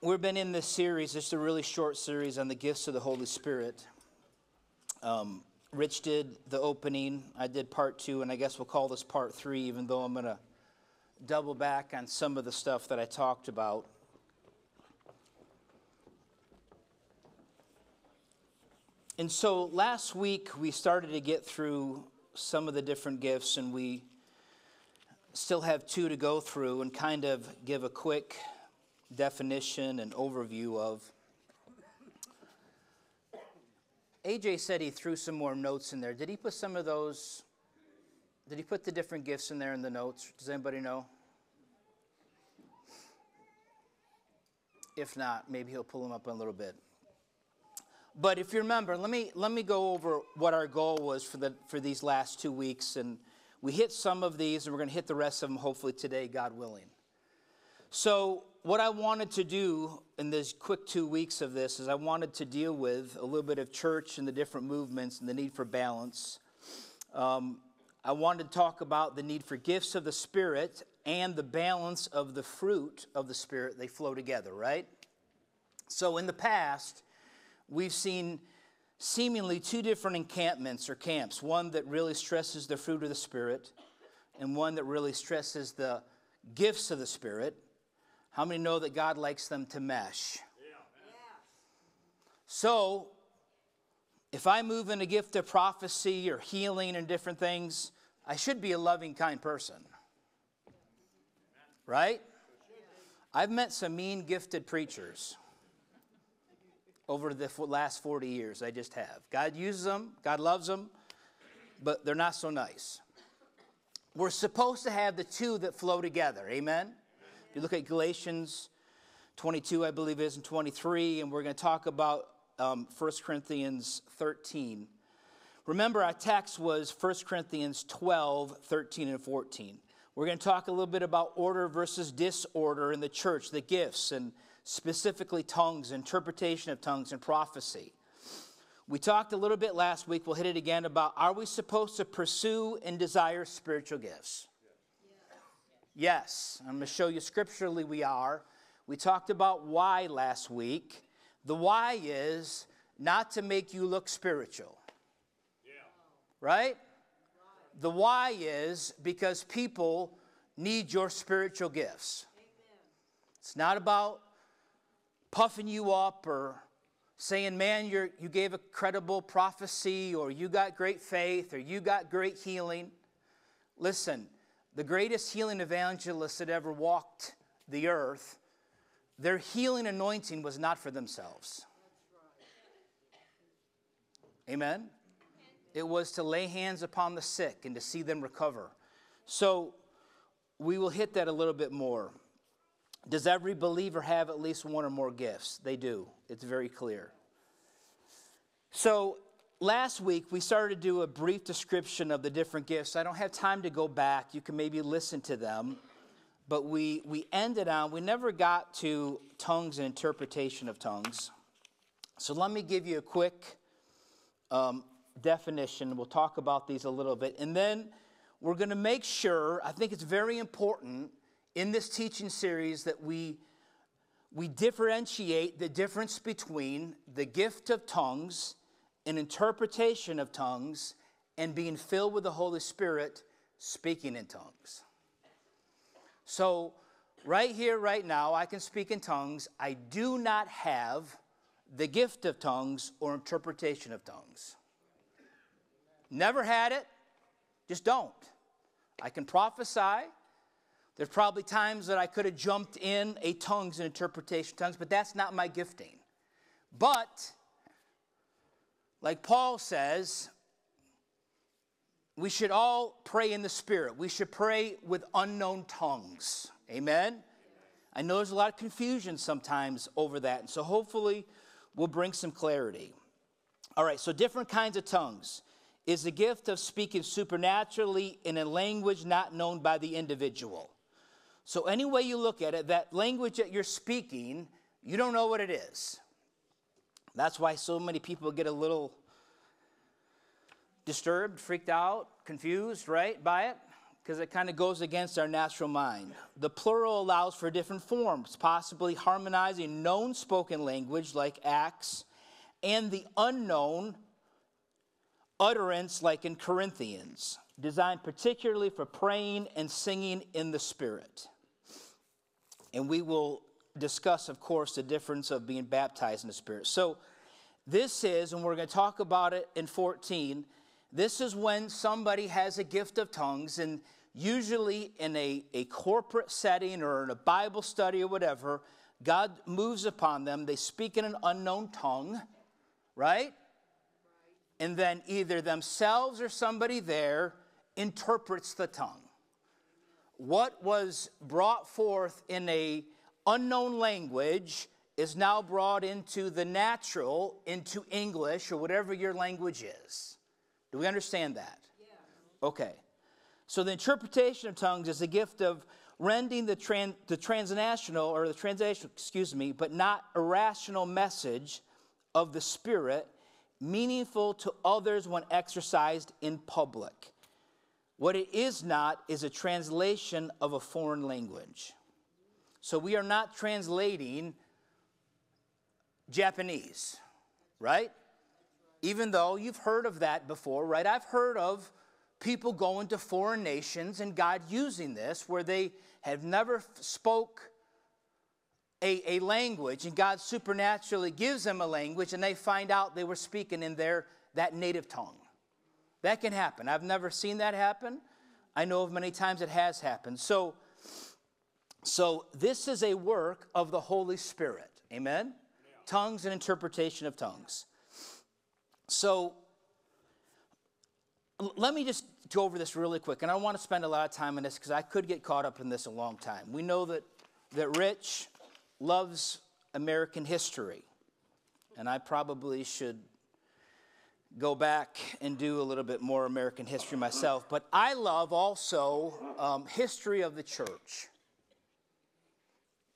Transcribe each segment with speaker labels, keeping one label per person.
Speaker 1: we've been in this series, just a really short series on the gifts of the Holy Spirit. Um, Rich did the opening, I did part two, and I guess we'll call this part three, even though I'm going to double back on some of the stuff that I talked about. And so last week we started to get through some of the different gifts, and we still have two to go through and kind of give a quick definition and overview of. AJ said he threw some more notes in there. Did he put some of those? Did he put the different gifts in there in the notes? Does anybody know? If not, maybe he'll pull them up in a little bit. But if you remember, let me let me go over what our goal was for the for these last two weeks, and we hit some of these, and we're going to hit the rest of them hopefully today, God willing. So what I wanted to do in this quick two weeks of this is I wanted to deal with a little bit of church and the different movements and the need for balance. Um, I wanted to talk about the need for gifts of the Spirit and the balance of the fruit of the Spirit. They flow together, right? So in the past, we've seen seemingly two different encampments or camps one that really stresses the fruit of the Spirit, and one that really stresses the gifts of the Spirit. How many know that God likes them to mesh? So, if I move in a gift of prophecy or healing and different things, I should be a loving, kind person. Right? I've met some mean, gifted preachers over the last 40 years. I just have. God uses them, God loves them, but they're not so nice. We're supposed to have the two that flow together. Amen? If you look at Galatians 22, I believe it is, and 23, and we're going to talk about um, 1 Corinthians 13. Remember, our text was 1 Corinthians 12, 13, and 14. We're going to talk a little bit about order versus disorder in the church, the gifts, and specifically tongues, interpretation of tongues, and prophecy. We talked a little bit last week, we'll hit it again about are we supposed to pursue and desire spiritual gifts? Yes, I'm going to show you scripturally we are. We talked about why last week. The why is not to make you look spiritual. Yeah. Right? The why is because people need your spiritual gifts. Amen. It's not about puffing you up or saying, man, you you gave a credible prophecy or you got great faith or you got great healing. Listen, the greatest healing evangelists that ever walked the earth, their healing anointing was not for themselves. Amen? It was to lay hands upon the sick and to see them recover. So we will hit that a little bit more. Does every believer have at least one or more gifts? They do. It's very clear. So last week we started to do a brief description of the different gifts. I don't have time to go back. You can maybe listen to them. But we, we ended on, we never got to tongues and interpretation of tongues. So let me give you a quick um, definition. We'll talk about these a little bit. And then we're going to make sure, I think it's very important in this teaching series that we, we differentiate the difference between the gift of tongues an interpretation of tongues, and being filled with the Holy Spirit, speaking in tongues. So, right here, right now, I can speak in tongues. I do not have the gift of tongues or interpretation of tongues. Never had it, just don't. I can prophesy. There's probably times that I could have jumped in a tongues and interpretation of tongues, but that's not my gifting. But like Paul says, we should all pray in the Spirit. We should pray with unknown tongues. Amen? I know there's a lot of confusion sometimes over that, and so hopefully we'll bring some clarity. All right, so different kinds of tongues is the gift of speaking supernaturally in a language not known by the individual. So, any way you look at it, that language that you're speaking, you don't know what it is. That's why so many people get a little disturbed, freaked out, confused, right, by it, because it kind of goes against our natural mind. The plural allows for different forms, possibly harmonizing known spoken language like Acts and the unknown utterance like in Corinthians, designed particularly for praying and singing in the Spirit. And we will discuss, of course, the difference of being baptized in the Spirit. So, this is, and we're going to talk about it in 14, this is when somebody has a gift of tongues, and usually in a, a corporate setting or in a Bible study or whatever, God moves upon them. They speak in an unknown tongue, right? And then either themselves or somebody there interprets the tongue. What was brought forth in a unknown language is now brought into the natural, into English or whatever your language is. Do we understand that? Yeah. Okay. So the interpretation of tongues is a gift of rending the, tran- the transnational or the translation, excuse me, but not irrational message of the Spirit, meaningful to others when exercised in public. What it is not is a translation of a foreign language. So we are not translating Japanese, right? Even though you've heard of that before, right? I've heard of people going to foreign nations and God using this where they have never spoke a, a language and God supernaturally gives them a language and they find out they were speaking in their that native tongue. That can happen. I've never seen that happen. I know of many times it has happened. So so this is a work of the Holy Spirit. Amen? Yeah. Tongues and interpretation of tongues. So let me just go over this really quick. And I want to spend a lot of time on this because I could get caught up in this a long time. We know that, that Rich loves American history. And I probably should go back and do a little bit more American history myself. But I love also um, history of the church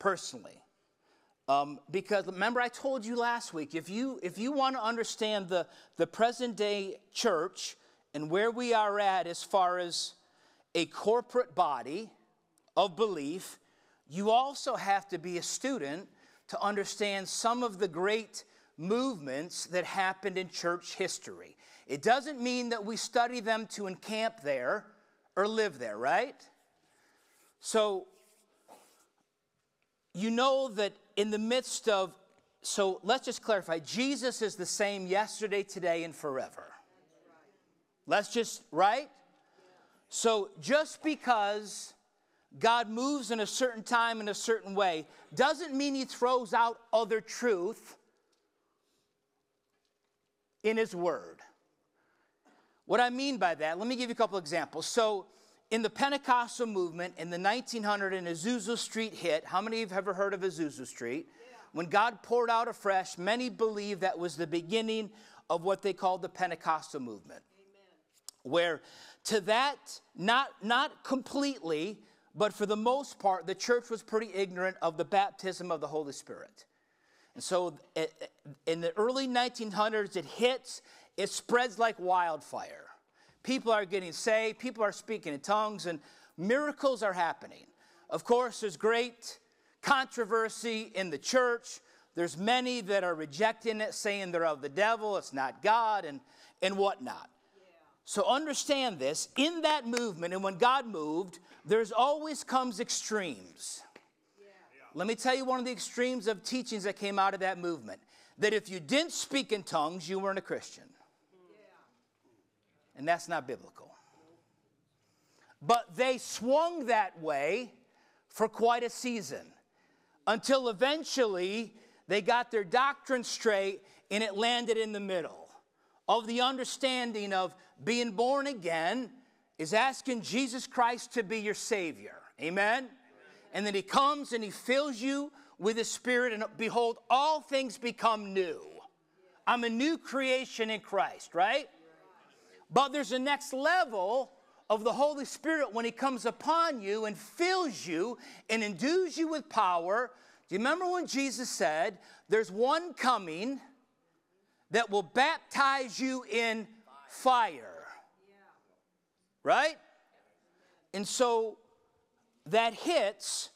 Speaker 1: personally. Um, because remember, I told you last week if you, if you want to understand the, the present day church and where we are at as far as a corporate body of belief, you also have to be a student to understand some of the great movements that happened in church history. It doesn't mean that we study them to encamp there or live there, right? So you know that in the midst of, so let's just clarify Jesus is the same yesterday, today, and forever. Let's just, right? So just because God moves in a certain time in a certain way doesn't mean he throws out other truth in his word. What I mean by that, let me give you a couple examples. So, in the Pentecostal movement in the 1900 in Azusa Street hit, how many of you have ever heard of Azusa Street? Yeah. When God poured out afresh, many believe that was the beginning of what they called the Pentecostal movement. Amen. Where to that, not, not completely, but for the most part, the church was pretty ignorant of the baptism of the Holy Spirit. And so eh, eh, in the early 1900s, it hits, it spreads like wildfire. People are getting saved, people are speaking in tongues, and miracles are happening. Of course, there's great controversy in the church. There's many that are rejecting it, saying they're of the devil, it's not God, and, and whatnot. So understand this in that movement, and when God moved, there's always comes extremes. Yeah. Let me tell you one of the extremes of teachings that came out of that movement that if you didn't speak in tongues, you weren't a Christian and that's not biblical. But they swung that way for quite a season until eventually they got their doctrine straight and it landed in the middle of the understanding of being born again is asking Jesus Christ to be your Savior. Amen? And then He comes and He fills you with His Spirit, and behold, all things become new. I'm a new creation in Christ, right? But there's a next level of the Holy Spirit when He comes upon you and fills you and endues you with power. Do you remember when Jesus said, There's one coming that will baptize you in fire? Right? And so that hits,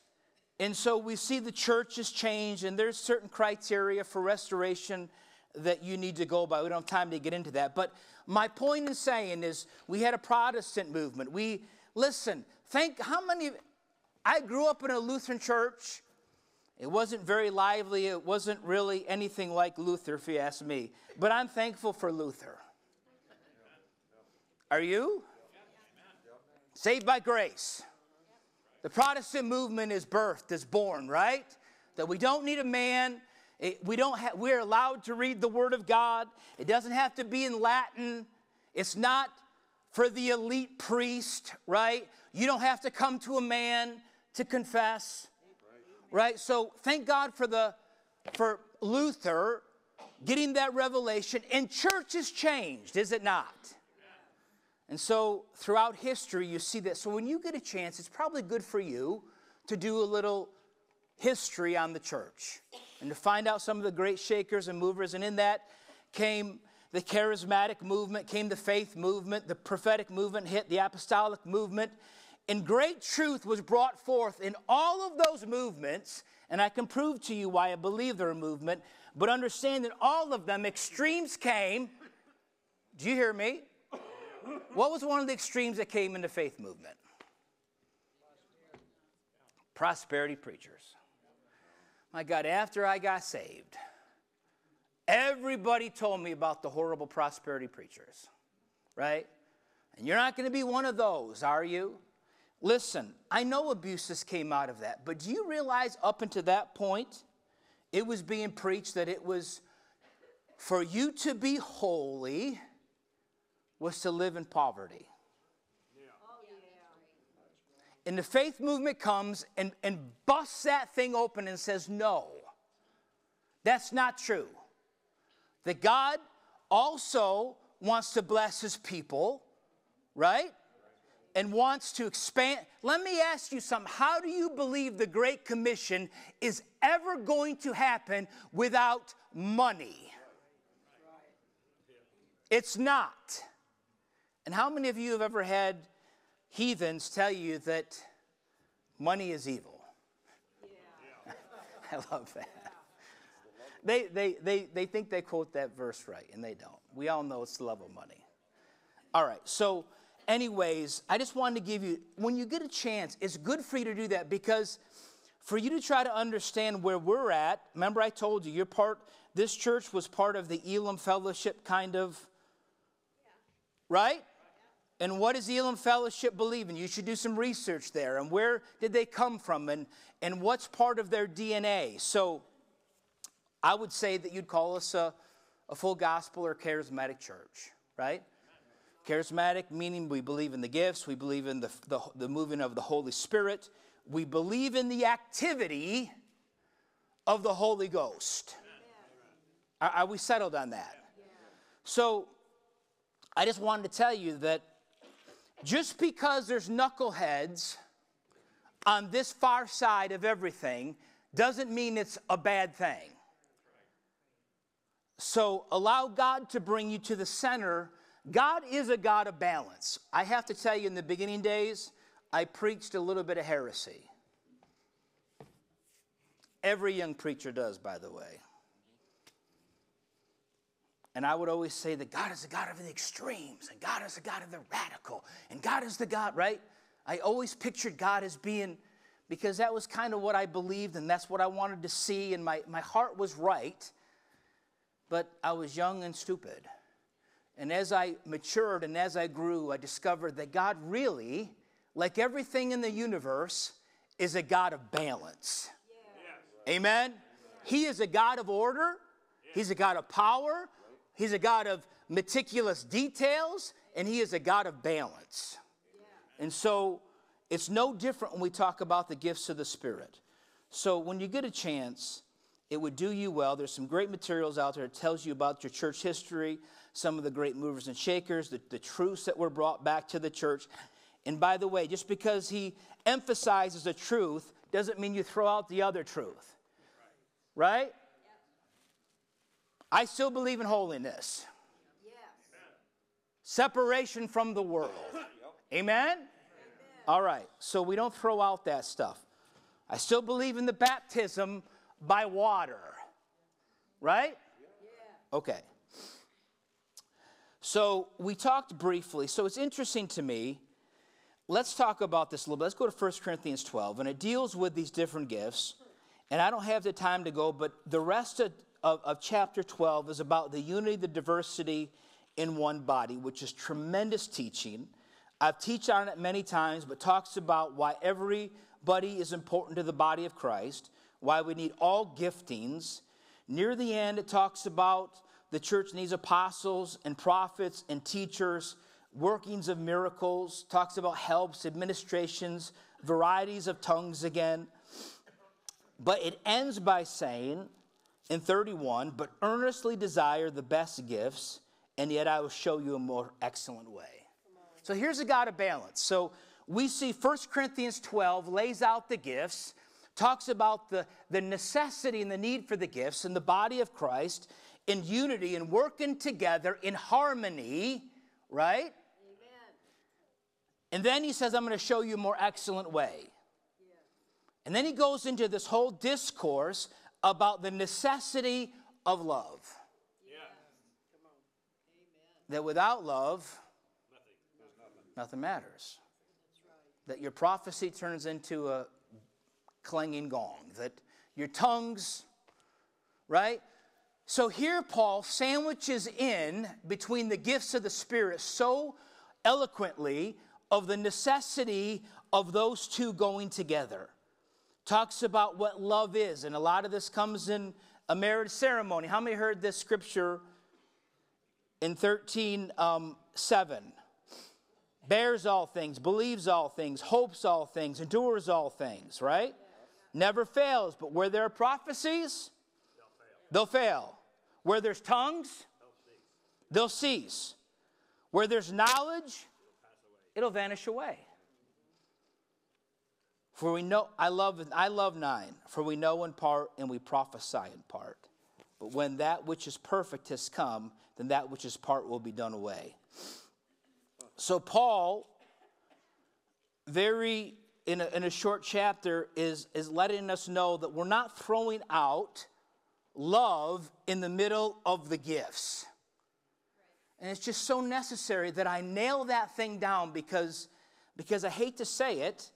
Speaker 1: and so we see the church has changed, and there's certain criteria for restoration that you need to go by. We don't have time to get into that. But my point in saying is we had a Protestant movement. We, listen, think how many, I grew up in a Lutheran church. It wasn't very lively. It wasn't really anything like Luther, if you ask me. But I'm thankful for Luther. Are you? Saved by grace. The Protestant movement is birthed, is born, right? That we don't need a man. It, we don't ha- we're allowed to read the Word of God. It doesn't have to be in Latin. It's not for the elite priest, right? You don't have to come to a man to confess, right? So thank God for the for Luther getting that revelation, and church has changed, is it not? And so throughout history, you see that. So when you get a chance, it's probably good for you to do a little history on the church and to find out some of the great shakers and movers. And in that came the charismatic movement, came the faith movement, the prophetic movement hit, the apostolic movement. And great truth was brought forth in all of those movements. And I can prove to you why I believe they're a movement. But understand that all of them, extremes came. Do you hear me? What was one of the extremes that came in the faith movement? Prosperity preachers. My God, after I got saved, everybody told me about the horrible prosperity preachers, right? And you're not going to be one of those, are you? Listen, I know abuses came out of that, but do you realize up until that point, it was being preached that it was for you to be holy was to live in poverty. And the faith movement comes and, and busts that thing open and says, no, that's not true. That God also wants to bless his people, right? And wants to expand. Let me ask you something. How do you believe the Great Commission is ever going to happen without money? It's not. And how many of you have ever had heathens tell you that money is evil? Yeah. I love that. They, they, they, they think they quote that verse right, and they don't. We all know it's the love of money. All right, so, anyways, I just wanted to give you, when you get a chance, it's good for you to do that because for you to try to understand where we're at, remember I told you, you're part, this church was part of the Elim Fellowship kind of, right? And what does Elim Fellowship believe in? You should do some research there. And where did they come from? And, and what's part of their DNA? So I would say that you'd call us a, a full gospel or charismatic church, right? Charismatic meaning we believe in the gifts, we believe in the, the, the moving of the Holy Spirit, we believe in the activity of the Holy Ghost. Are, are we settled on that? So I just wanted to tell you that just because there's knuckleheads on this far side of everything doesn't mean it's a bad thing. So allow God to bring you to the center. God is a God of balance. I have to tell you, in the beginning days, I preached a little bit of heresy. Every young preacher does, by the way. And I would always say that God is the God of the extremes, and God is the God of the radical, and God is the God, right? I always pictured God as being, because that was kind of what I believed, and that's what I wanted to see, and my, my heart was right, but I was young and stupid. And as I matured and as I grew, I discovered that God really, like everything in the universe, is a God of balance. Yeah. Amen? He is a God of order, He's a God of power, He's a God of meticulous details, and He is a God of balance. And so it's no different when we talk about the gifts of the Spirit. So when you get a chance, it would do you well. There's some great materials out there that tells you about your church history, some of the great movers and shakers, the, the truths that were brought back to the church. And by the way, just because he emphasizes a truth doesn't mean you throw out the other truth. Right? I still believe in holiness. Yes. Separation from the world. Amen? Amen? All right, so we don't throw out that stuff. I still believe in the baptism by water, right? Okay. So we talked briefly. So it's interesting to me. Let's talk about this a little bit. Let's go to 1 Corinthians 12, and it deals with these different gifts. And I don't have the time to go, but the rest of, of, of chapter 12 is about the unity, the diversity in one body, which is tremendous teaching. I've taught on it many times, but talks about why everybody is important to the body of Christ, why we need all giftings. Near the end, it talks about the church needs apostles and prophets and teachers, workings of miracles, talks about helps, administrations, varieties of tongues again. But it ends by saying in 31, but earnestly desire the best gifts, and yet I will show you a more excellent way. So here's a God of balance. So we see 1 Corinthians 12 lays out the gifts, talks about the, the necessity and the need for the gifts in the body of Christ in unity and working together in harmony, right? Amen. And then he says, I'm going to show you a more excellent way. And then he goes into this whole discourse about the necessity of love. Yeah. That without love, nothing, nothing matters. Right. That your prophecy turns into a clanging gong. That your tongues, right? So here, Paul sandwiches in between the gifts of the Spirit so eloquently of the necessity of those two going together talks about what love is. And a lot of this comes in a marriage ceremony. How many heard this scripture in 13 um, 7? Bears all things, believes all things, hopes all things, endures all things, right? Never fails. But where there are prophecies, they'll fail. They'll fail. Where there's tongues, they'll cease. Where there's knowledge, it'll vanish away. For we know, I love, I love nine. For we know in part and we prophesy in part. But when that which is perfect has come, then that which is part will be done away. So Paul, very in a, in a short chapter, is, is letting us know that we're not throwing out love in the middle of the gifts. And it's just so necessary that I nail that thing down because, because I hate to say it,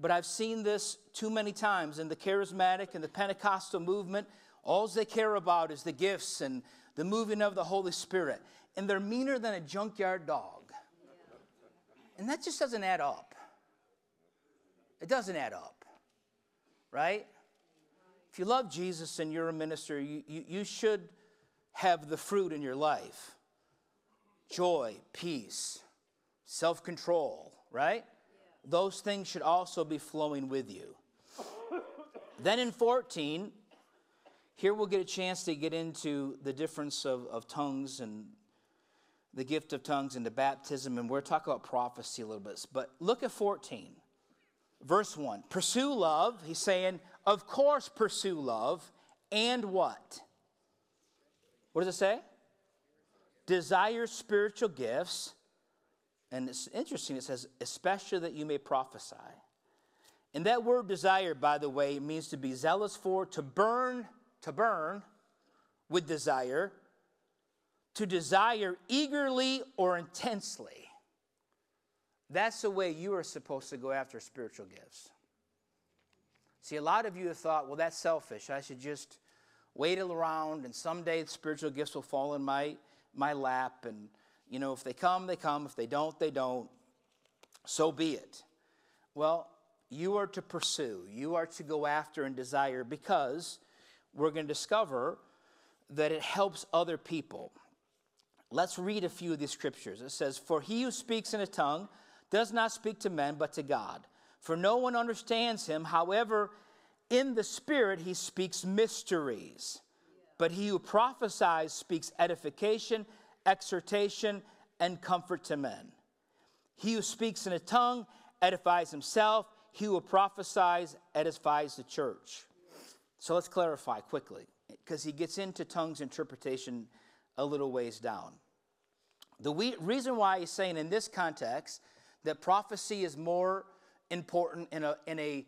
Speaker 1: but I've seen this too many times in the charismatic and the Pentecostal movement. All they care about is the gifts and the moving of the Holy Spirit. And they're meaner than a junkyard dog. And that just doesn't add up. It doesn't add up, right? If you love Jesus and you're a minister, you, you, you should have the fruit in your life joy, peace, self control, right? Those things should also be flowing with you. then in 14, here we'll get a chance to get into the difference of, of tongues and the gift of tongues and the baptism, and we're talking about prophecy a little bit. But look at 14, verse 1. Pursue love. He's saying, of course, pursue love. And what? What does it say? Desire spiritual gifts and it's interesting, it says, especially that you may prophesy. And that word desire, by the way, means to be zealous for, to burn, to burn with desire, to desire eagerly or intensely. That's the way you are supposed to go after spiritual gifts. See, a lot of you have thought, well, that's selfish. I should just wait around and someday spiritual gifts will fall in my, my lap and you know, if they come, they come. If they don't, they don't. So be it. Well, you are to pursue, you are to go after and desire because we're going to discover that it helps other people. Let's read a few of these scriptures. It says, For he who speaks in a tongue does not speak to men, but to God. For no one understands him. However, in the Spirit he speaks mysteries. But he who prophesies speaks edification exhortation, and comfort to men. He who speaks in a tongue edifies himself, he who prophesies edifies the church. So let's clarify quickly, because he gets into tongues interpretation a little ways down. The we, reason why he's saying in this context that prophecy is more important in a, in a,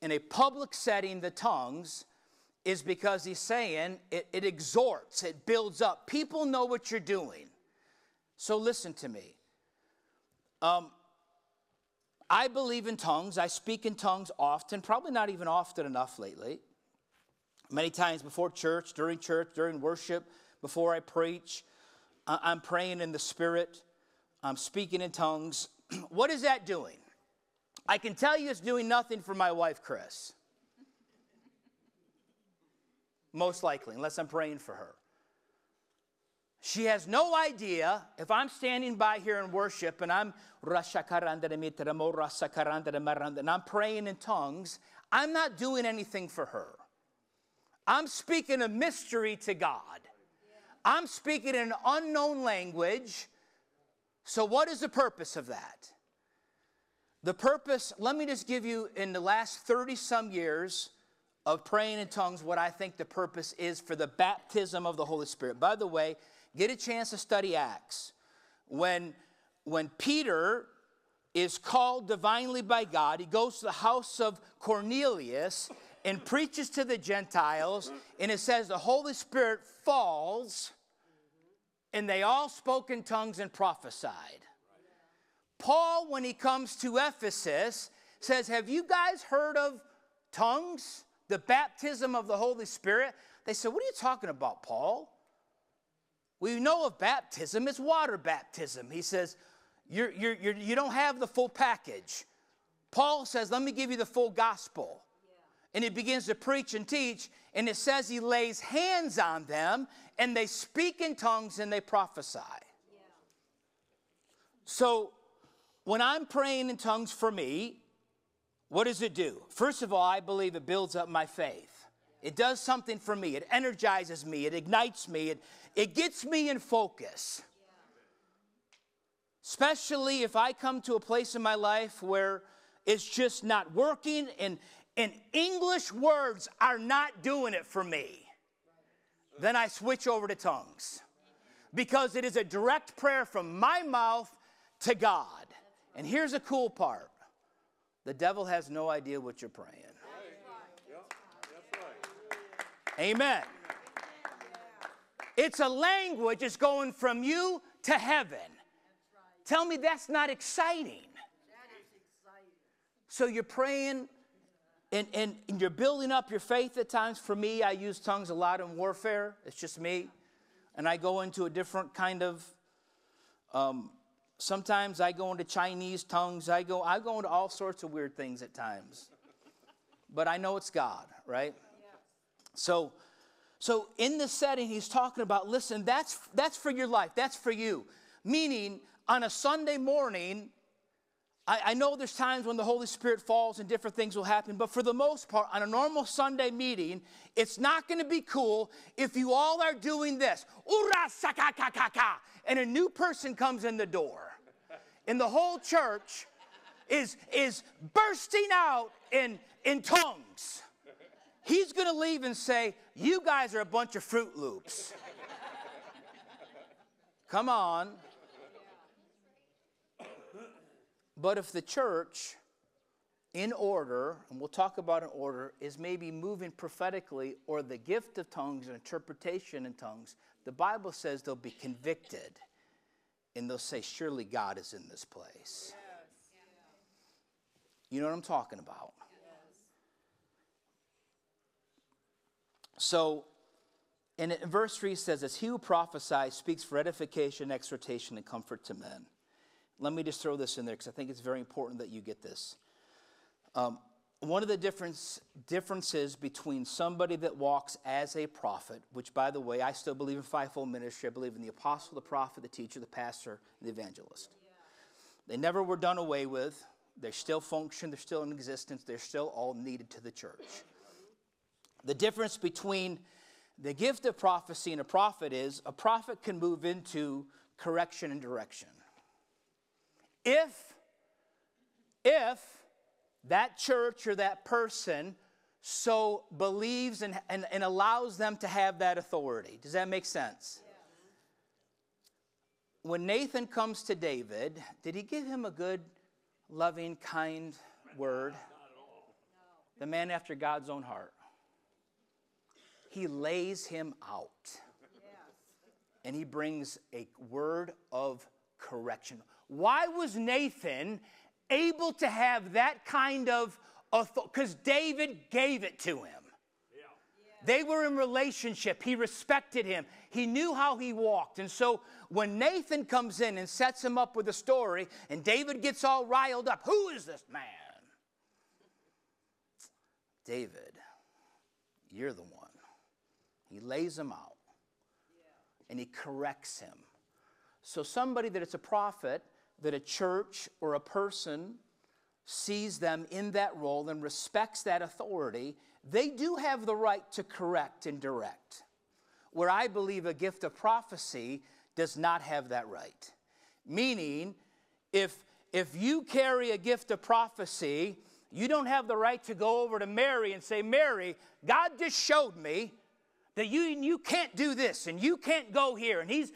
Speaker 1: in a public setting, the tongues, is because he's saying it, it exhorts, it builds up. People know what you're doing. So listen to me. Um, I believe in tongues. I speak in tongues often, probably not even often enough lately. Many times before church, during church, during worship, before I preach, I'm praying in the Spirit, I'm speaking in tongues. what is that doing? I can tell you it's doing nothing for my wife, Chris. Most likely, unless I'm praying for her. She has no idea if I'm standing by here in worship and I'm and I'm praying in tongues, I'm not doing anything for her. I'm speaking a mystery to God. I'm speaking in an unknown language. So, what is the purpose of that? The purpose, let me just give you in the last 30 some years of praying in tongues what I think the purpose is for the baptism of the Holy Spirit. By the way, get a chance to study Acts. When, when Peter is called divinely by God, he goes to the house of Cornelius and preaches to the Gentiles, and it says the Holy Spirit falls, and they all spoke in tongues and prophesied. Paul, when he comes to Ephesus, says, Have you guys heard of tongues? The baptism of the Holy Spirit? They said, What are you talking about, Paul? We know of baptism, it's water baptism. He says, you're, you're, you're, you do not have the full package. Paul says, Let me give you the full gospel. And he begins to preach and teach, and it says he lays hands on them, and they speak in tongues and they prophesy. So, when I'm praying in tongues for me, what does it do? First of all, I believe it builds up my faith. It does something for me. It energizes me. It ignites me. It, it gets me in focus. Especially if I come to a place in my life where it's just not working and, and English words are not doing it for me. Then I switch over to tongues because it is a direct prayer from my mouth to God. And here's a cool part the devil has no idea what you're praying. Amen. It's a language that's going from you to heaven. Tell me that's not exciting. So you're praying and, and, and, you're building up your faith at times. For me, I use tongues a lot in warfare. It's just me. And I go into a different kind of, um, sometimes I go into Chinese tongues. I go, I go into all sorts of weird things at times. But I know it's God, right? So, so in this setting, he's talking about, listen, that's, that's for your life. That's for you. Meaning, on a Sunday morning, I, I, know there's times when the Holy Spirit falls and different things will happen, but for the most part, on a normal Sunday meeting, it's not going to be cool if you all are doing this. And a new person comes in the door. And the whole church is, is bursting out in, in tongues he's going to leave and say, You guys are a bunch of Fruit Loops. Come on. But if the church, in order, and we'll talk about an order, is maybe moving prophetically or the gift of tongues and interpretation in tongues, the Bible says they'll be convicted and they'll say, Surely God is in this place. You know what I'm talking about? So, in verse 3 says, As he who prophesies speaks for edification, exhortation, and comfort to men. Let me just throw this in there because I think it's very important that you get this. Um, one of the difference, differences between somebody that walks as a prophet, which, by the way, I still believe in fivefold ministry. I believe in the apostle, the prophet, the teacher, the pastor, the evangelist. They never were done away with. They still function. They're still in existence. They're still all needed to the church. The difference between the gift of prophecy and a prophet is a prophet can move into correction and direction. If, if that church or that person so believes and, and, and allows them to have that authority. Does that make sense? Yeah. When Nathan comes to David, did he give him a good, loving, kind word. The man after God's own heart. He lays him out. And he brings a word of correction. Why was Nathan able to have that kind of authority? Because David gave it to him. They were in relationship. He respected him. He knew how he walked. And so when Nathan comes in and sets him up with a story, and David gets all riled up, who is this man? David, you're the one. He lays him out and he corrects him. So, somebody that it's a prophet, that a church or a person sees them in that role and respects that authority, they do have the right to correct and direct. Where I believe a gift of prophecy does not have that right. Meaning, if, if you carry a gift of prophecy, you don't have the right to go over to Mary and say, Mary, God just showed me that you, you can't do this and you can't go here. And he's,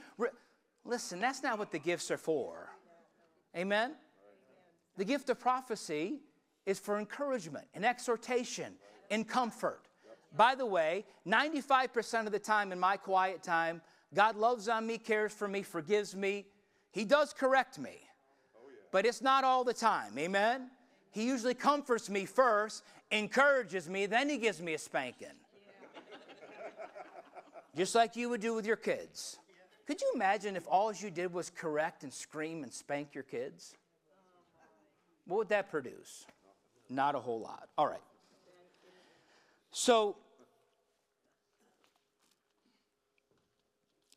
Speaker 1: listen, that's not what the gifts are for. Amen? The gift of prophecy is for encouragement and exhortation and comfort. By the way, 95% of the time in my quiet time, God loves on me, cares for me, forgives me. He does correct me. But it's not all the time. Amen? He usually comforts me first, encourages me, then he gives me a spanking. Just like you would do with your kids. Could you imagine if all you did was correct and scream and spank your kids? What would that produce? Not a whole lot. All right. So,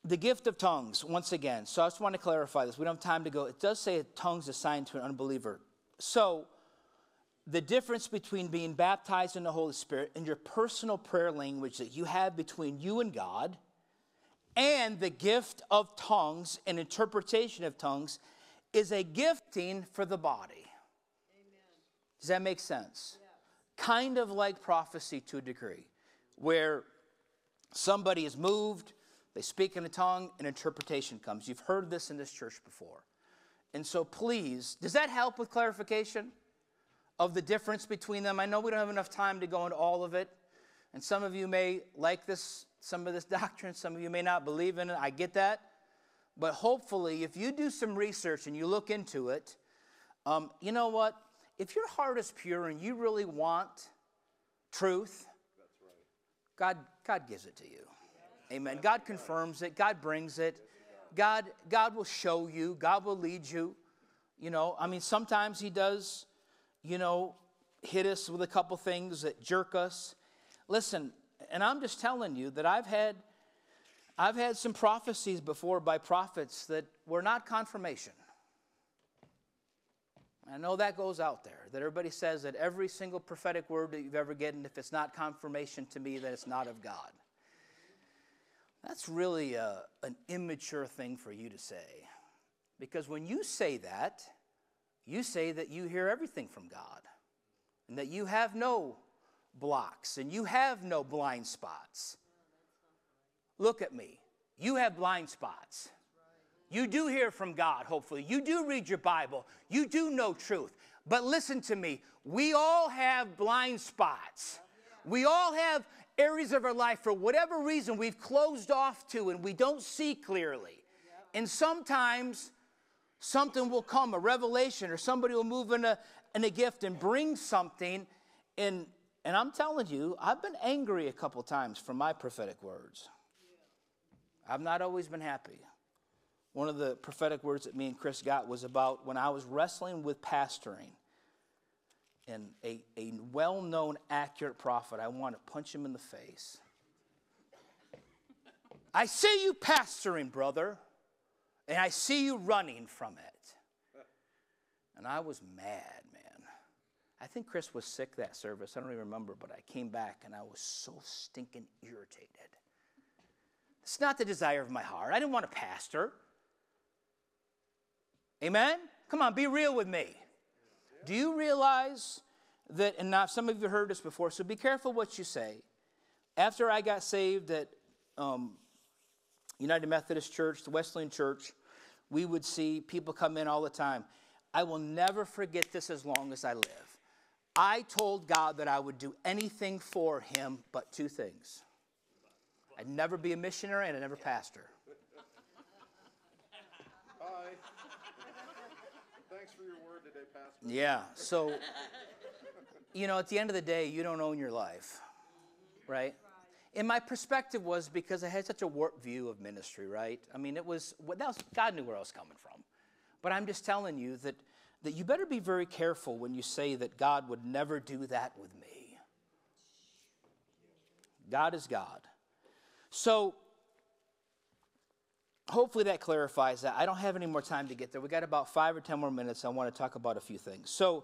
Speaker 1: the gift of tongues, once again. So, I just want to clarify this. We don't have time to go. It does say tongues assigned to an unbeliever. So, the difference between being baptized in the Holy Spirit and your personal prayer language that you have between you and God and the gift of tongues and interpretation of tongues is a gifting for the body. Amen. Does that make sense? Yes. Kind of like prophecy to a degree, where somebody is moved, they speak in a tongue, and interpretation comes. You've heard this in this church before. And so, please, does that help with clarification? of the difference between them. I know we don't have enough time to go into all of it. And some of you may like this, some of this doctrine, some of you may not believe in it. I get that. But hopefully, if you do some research and you look into it, um, you know what? If your heart is pure and you really want truth, God, God gives it to you. Amen. God confirms it. God brings it. God, God will show you. God will lead you. You know, I mean, sometimes He does you know, hit us with a couple things that jerk us. Listen, and I'm just telling you that I've had I've had some prophecies before by prophets that were not confirmation. I know that goes out there, that everybody says that every single prophetic word that you've ever gotten, if it's not confirmation to me, that it's not of God. That's really a, an immature thing for you to say. Because when you say that, you say that you hear everything from God and that you have no blocks and you have no blind spots. Look at me. You have blind spots. You do hear from God, hopefully. You do read your Bible. You do know truth. But listen to me. We all have blind spots. We all have areas of our life, for whatever reason, we've closed off to and we don't see clearly. And sometimes something will come, a revelation, or somebody will move in a, in a gift and bring something. And, and I'm telling you, I've been angry a couple times for my prophetic words. I've not always been happy. One of the prophetic words that me and Chris got was about when I was wrestling with pastoring. And a, a well known, accurate prophet, I want to punch him in the face. I see you pastoring, brother and I see you running from it. And I was mad, man. I think Chris was sick that service. I don't even remember, but I came back and I was so stinking irritated. It's not the desire of my heart. I didn't want to pastor. Amen? Come on, be real with me. Do you realize that, and now some of you heard this before, so be careful what you say. After I got saved at um, United Methodist Church, the Wesleyan Church, we would see people come in all the time. I will never forget this as long as I live. I told God that I would do anything for him but two things. I'd never be a missionary and I'd never pastor.
Speaker 2: Hi. Thanks for your word today, Pastor.
Speaker 1: Yeah. So, you know, at the end of the day, you don't own your life, right? And my perspective was because I had such a warped view of ministry, right? I mean, it was, that was God knew where I was coming from. But I'm just telling you that, that you better be very careful when you say that God would never do that with me. God is God. So, hopefully that clarifies that. I don't have any more time to get there. We got about five or ten more minutes. I want to talk about a few things. So,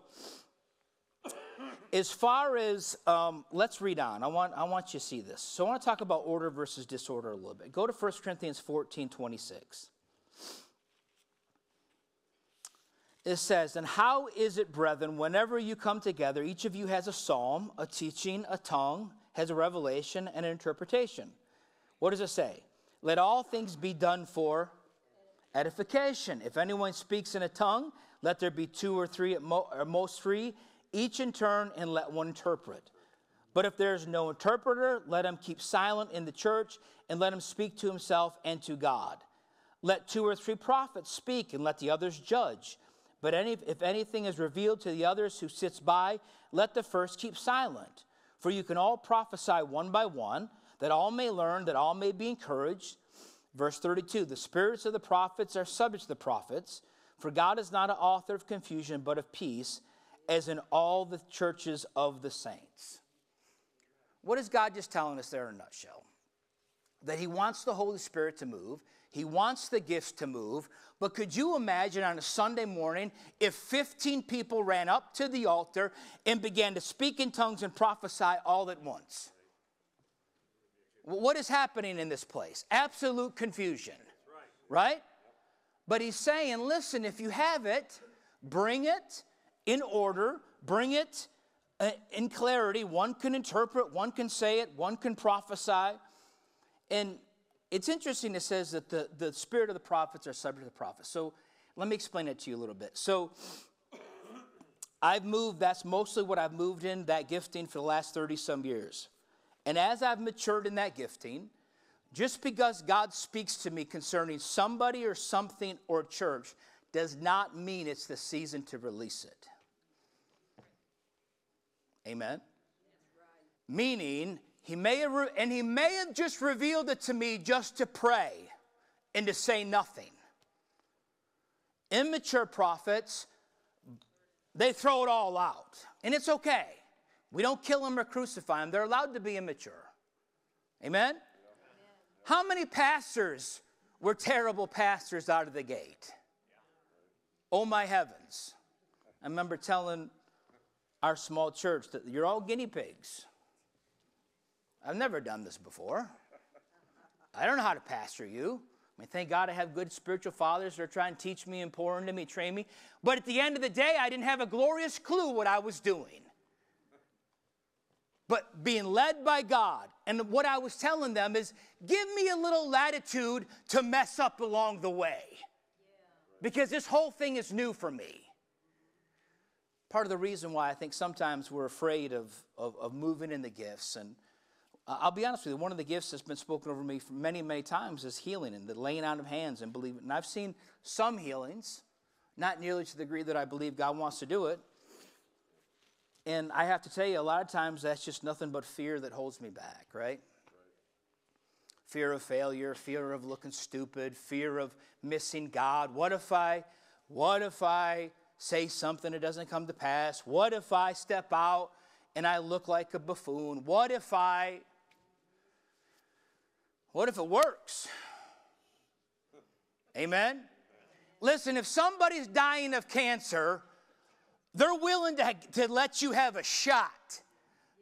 Speaker 1: as far as um, let's read on. I want I want you to see this. So I want to talk about order versus disorder a little bit. Go to 1 Corinthians 14, 26. It says, And how is it, brethren, whenever you come together, each of you has a psalm, a teaching, a tongue, has a revelation, and an interpretation. What does it say? Let all things be done for edification. If anyone speaks in a tongue, let there be two or three at mo- or most three, each in turn, and let one interpret. But if there is no interpreter, let him keep silent in the church, and let him speak to himself and to God. Let two or three prophets speak, and let the others judge. But any, if anything is revealed to the others who sits by, let the first keep silent. For you can all prophesy one by one, that all may learn, that all may be encouraged. Verse 32 The spirits of the prophets are subject to the prophets, for God is not an author of confusion, but of peace, as in all the churches of the saints. What is God just telling us there in a nutshell? That He wants the Holy Spirit to move, He wants the gifts to move. But could you imagine on a Sunday morning if 15 people ran up to the altar and began to speak in tongues and prophesy all at once? What is happening in this place? Absolute confusion. Right? But he's saying, listen, if you have it, bring it in order, bring it uh, in clarity. One can interpret, one can say it, one can prophesy. And it's interesting, it says that the, the spirit of the prophets are subject to the prophets. So let me explain it to you a little bit. So I've moved, that's mostly what I've moved in, that gifting for the last 30 some years. And as I've matured in that gifting, just because God speaks to me concerning somebody or something or church does not mean it's the season to release it. Amen. Meaning, he may have, and he may have just revealed it to me just to pray and to say nothing. Immature prophets, they throw it all out, and it's okay. We don't kill them or crucify them. They're allowed to be immature. Amen? How many pastors were terrible pastors out of the gate? Oh, my heavens. I remember telling our small church that you're all guinea pigs. I've never done this before. I don't know how to pastor you. I mean, thank God I have good spiritual fathers that are trying to teach me and pour into me, train me. But at the end of the day, I didn't have a glorious clue what I was doing. But being led by God, and what I was telling them is give me a little latitude to mess up along the way. Because this whole thing is new for me part of the reason why I think sometimes we're afraid of, of, of moving in the gifts. And I'll be honest with you, one of the gifts that's been spoken over me for many, many times is healing and the laying out of hands and believing. And I've seen some healings, not nearly to the degree that I believe God wants to do it. And I have to tell you, a lot of times that's just nothing but fear that holds me back, right? Fear of failure, fear of looking stupid, fear of missing God. What if I, what if I say something that doesn't come to pass? What if I step out and I look like a buffoon? What if I, what if it works? Amen? Listen, if somebody's dying of cancer, they're willing to, to let you have a shot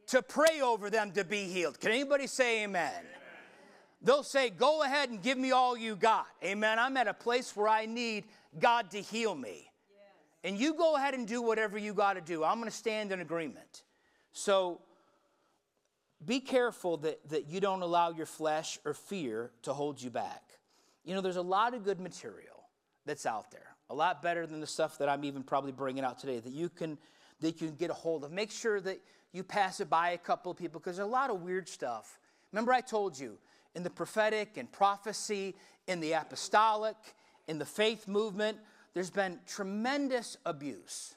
Speaker 1: to pray over them to be healed. Can anybody say amen? amen? They'll say, Go ahead and give me all you got. Amen. I'm at a place where I need God to heal me. And you go ahead and do whatever you got to do. I'm going to stand in agreement. So be careful that, that you don't allow your flesh or fear to hold you back. You know, there's a lot of good material that's out there, a lot better than the stuff that I'm even probably bringing out today that you can that you can get a hold of. Make sure that you pass it by a couple of people because there's a lot of weird stuff. Remember, I told you in the prophetic and prophecy, in the apostolic, in the faith movement, there's been tremendous abuse.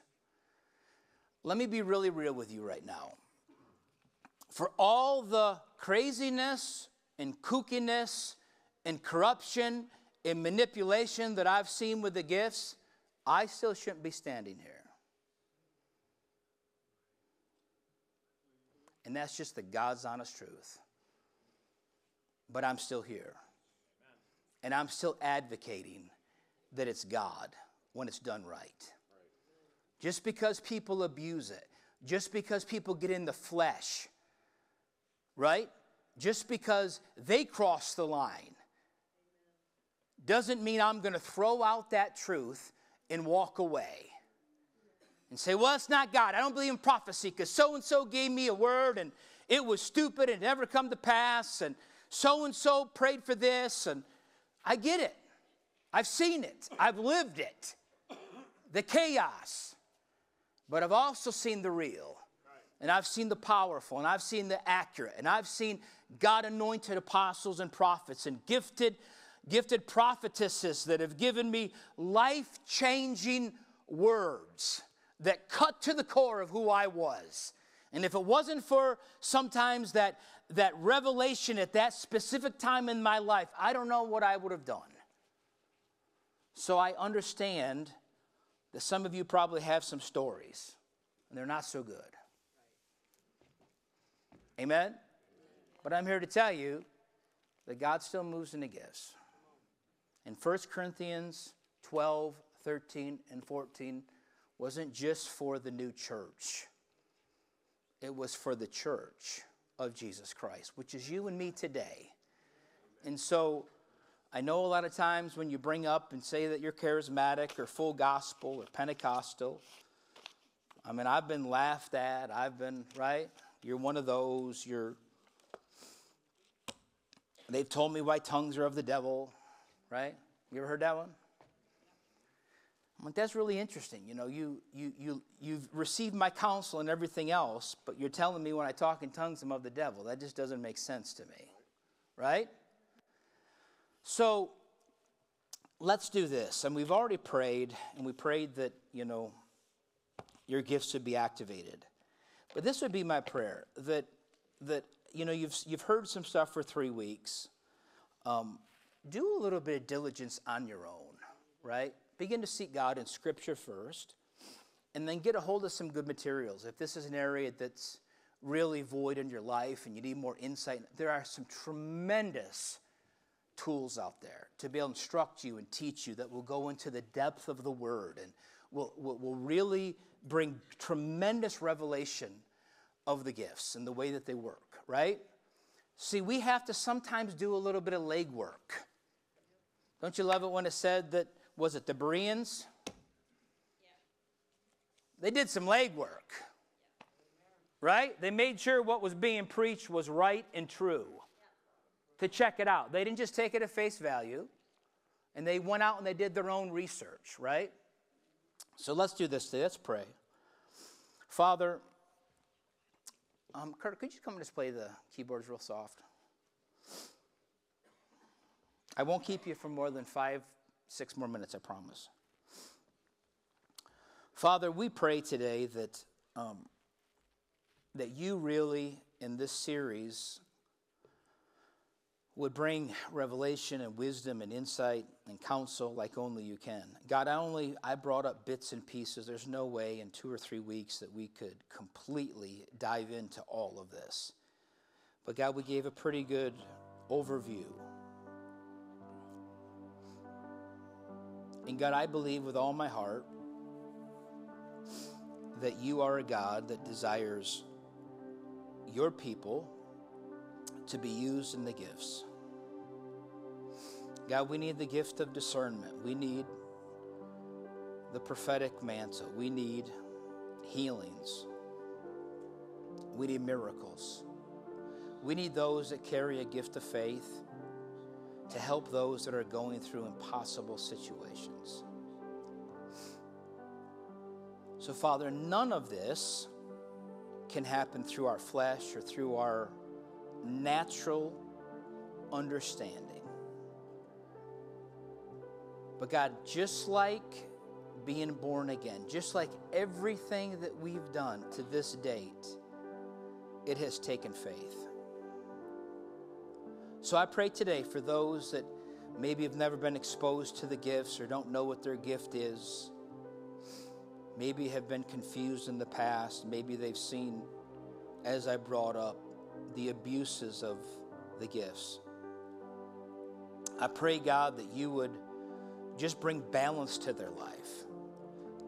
Speaker 1: Let me be really real with you right now. For all the craziness and kookiness and corruption and manipulation that I've seen with the gifts, I still shouldn't be standing here. And that's just the God's honest truth. But I'm still here. And I'm still advocating that it's God when it's done right. Just because people abuse it, just because people get in the flesh, right? Just because they cross the line doesn't mean I'm going to throw out that truth and walk away and say, well, it's not God. I don't believe in prophecy because so and so gave me a word and it was stupid and never come to pass. And so and so prayed for this. And I get it. I've seen it. I've lived it. The chaos. But I've also seen the real. And I've seen the powerful. And I've seen the accurate. And I've seen God anointed apostles and prophets and gifted gifted prophetesses that have given me life changing words that cut to the core of who I was. And if it wasn't for sometimes that, that revelation at that specific time in my life, I don't know what I would have done. So I understand that some of you probably have some stories, and they're not so good. Amen? But I'm here to tell you that God still moves in the gifts. In 1 Corinthians 12, 13, and 14, wasn't just for the new church, it was for the church of Jesus Christ, which is you and me today. And so I know a lot of times when you bring up and say that you're charismatic or full gospel or Pentecostal, I mean, I've been laughed at. I've been, right? You're one of those. You're, they've told me why tongues are of the devil, right? You ever heard that one? I'm like, that's really interesting. You know, you, you, you, you've received my counsel and everything else, but you're telling me when I talk in tongues I'm of the devil. That just doesn't make sense to me, right? So let's do this. And we've already prayed, and we prayed that, you know, your gifts would be activated. But this would be my prayer that, that you know, you've, you've heard some stuff for three weeks. Um, do a little bit of diligence on your own, right? begin to seek God in Scripture first, and then get a hold of some good materials. If this is an area that's really void in your life and you need more insight, there are some tremendous tools out there to be able to instruct you and teach you that will go into the depth of the Word and will, will, will really bring tremendous revelation of the gifts and the way that they work, right? See, we have to sometimes do a little bit of legwork. Don't you love it when it said that was it the Bereans? They did some legwork, right? They made sure what was being preached was right and true to check it out. They didn't just take it at face value, and they went out and they did their own research, right? So let's do this today. Let's pray. Father, um, Kurt, could you come and just play the keyboards real soft? I won't keep you for more than five six more minutes, I promise. Father, we pray today that, um, that you really, in this series, would bring revelation and wisdom and insight and counsel like only you can. God, I only I brought up bits and pieces. There's no way in 2 or 3 weeks that we could completely dive into all of this. But God, we gave a pretty good overview And God, I believe with all my heart that you are a God that desires your people to be used in the gifts. God, we need the gift of discernment. We need the prophetic mantle. We need healings. We need miracles. We need those that carry a gift of faith to help those that are going through impossible situations. So, Father, none of this can happen through our flesh or through our natural understanding. But God, just like being born again, just like everything that we've done to this date, it has taken faith. So I pray today for those that maybe have never been exposed to the gifts or don't know what their gift is. Maybe have been confused in the past. Maybe they've seen, as I brought up, the abuses of the gifts. I pray, God, that you would just bring balance to their life.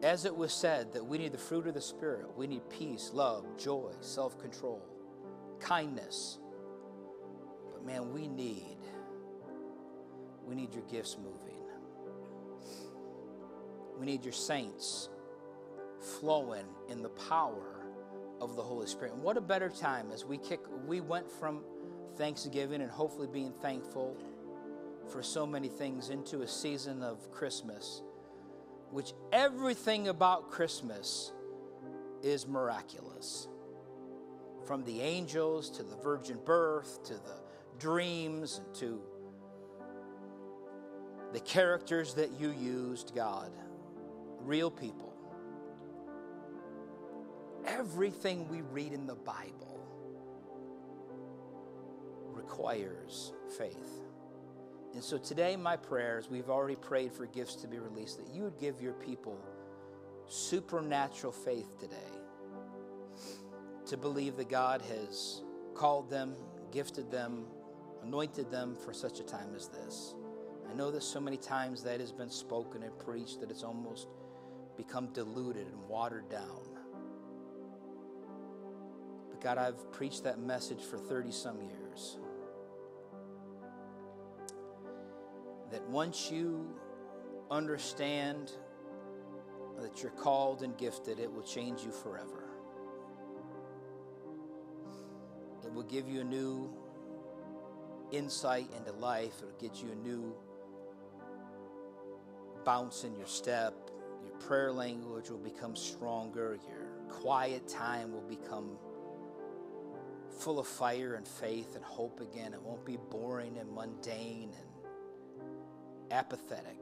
Speaker 1: As it was said, that we need the fruit of the Spirit. We need peace, love, joy, self control, kindness. But man, we need, we need your gifts moving. We need your saints flowing in the power of the Holy Spirit. And what a better time as we kick, we went from Thanksgiving and hopefully being thankful for so many things into a season of Christmas, which everything about Christmas is miraculous. From the angels to the virgin birth to the dreams and to the characters that you used, God, real people. Everything we read in the Bible requires faith. And so today, my prayers, we've already prayed for gifts to be released, that you would give your people supernatural faith today to believe that God has called them, gifted them, anointed them for such a time as this. I know that so many times that has been spoken and preached that it's almost become diluted and watered down. But God, I've preached that message for 30 some years. Once you understand that you're called and gifted, it will change you forever. It will give you a new insight into life. It'll get you a new bounce in your step. Your prayer language will become stronger. Your quiet time will become full of fire and faith and hope again. It won't be boring and mundane and apathetic.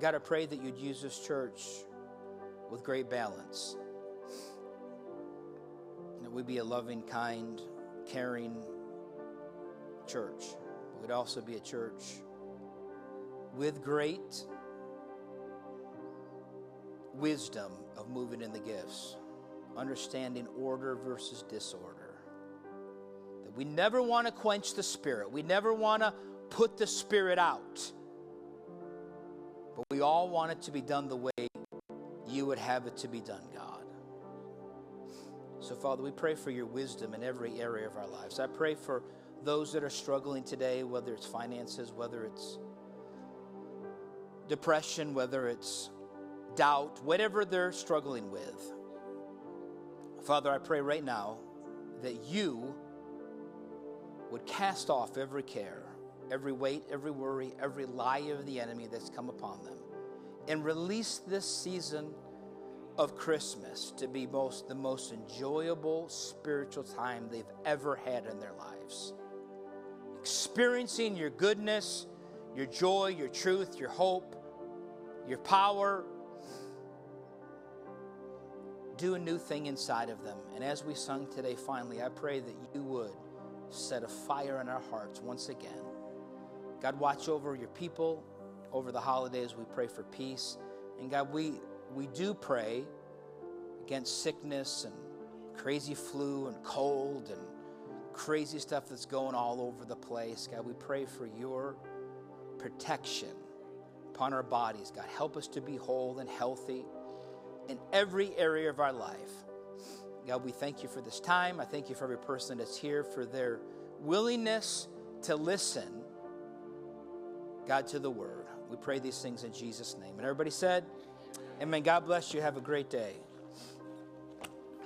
Speaker 1: God, I pray that you'd use this church with great balance. That we'd be a loving, kind, caring church. We'd also be a church with great wisdom of moving in the gifts, understanding order versus disorder we never want to quench the Spirit. We never want to put the Spirit out. But we all want it to be done the way you would have it to be done, God. So, Father, we pray for your wisdom in every area of our lives. I pray for those that are struggling today, whether it's finances, whether it's depression, whether it's doubt, whatever they're struggling with. Father, I pray right now that you would cast off every care, every weight, every worry, every lie of the enemy that's come upon them, and release this season of Christmas to be most the most enjoyable spiritual time they've ever had in their lives. Experiencing your goodness, your joy, your truth, your hope, your power. Do a new thing inside of them. And as we sung today, finally, I pray that you would set a fire in our hearts once again. God, watch over your people over the holidays. We pray for peace. And God, we, we do pray against sickness and crazy flu and cold and crazy stuff that's going all over the place. God, we pray for your protection upon our bodies. God, help us to be whole and healthy in every area of our life. God, we thank you for this time. I thank you for every person that's here for their willingness to listen, God, to the word. We pray these things in Jesus' name. And everybody said, Amen. God bless you. Have a great day.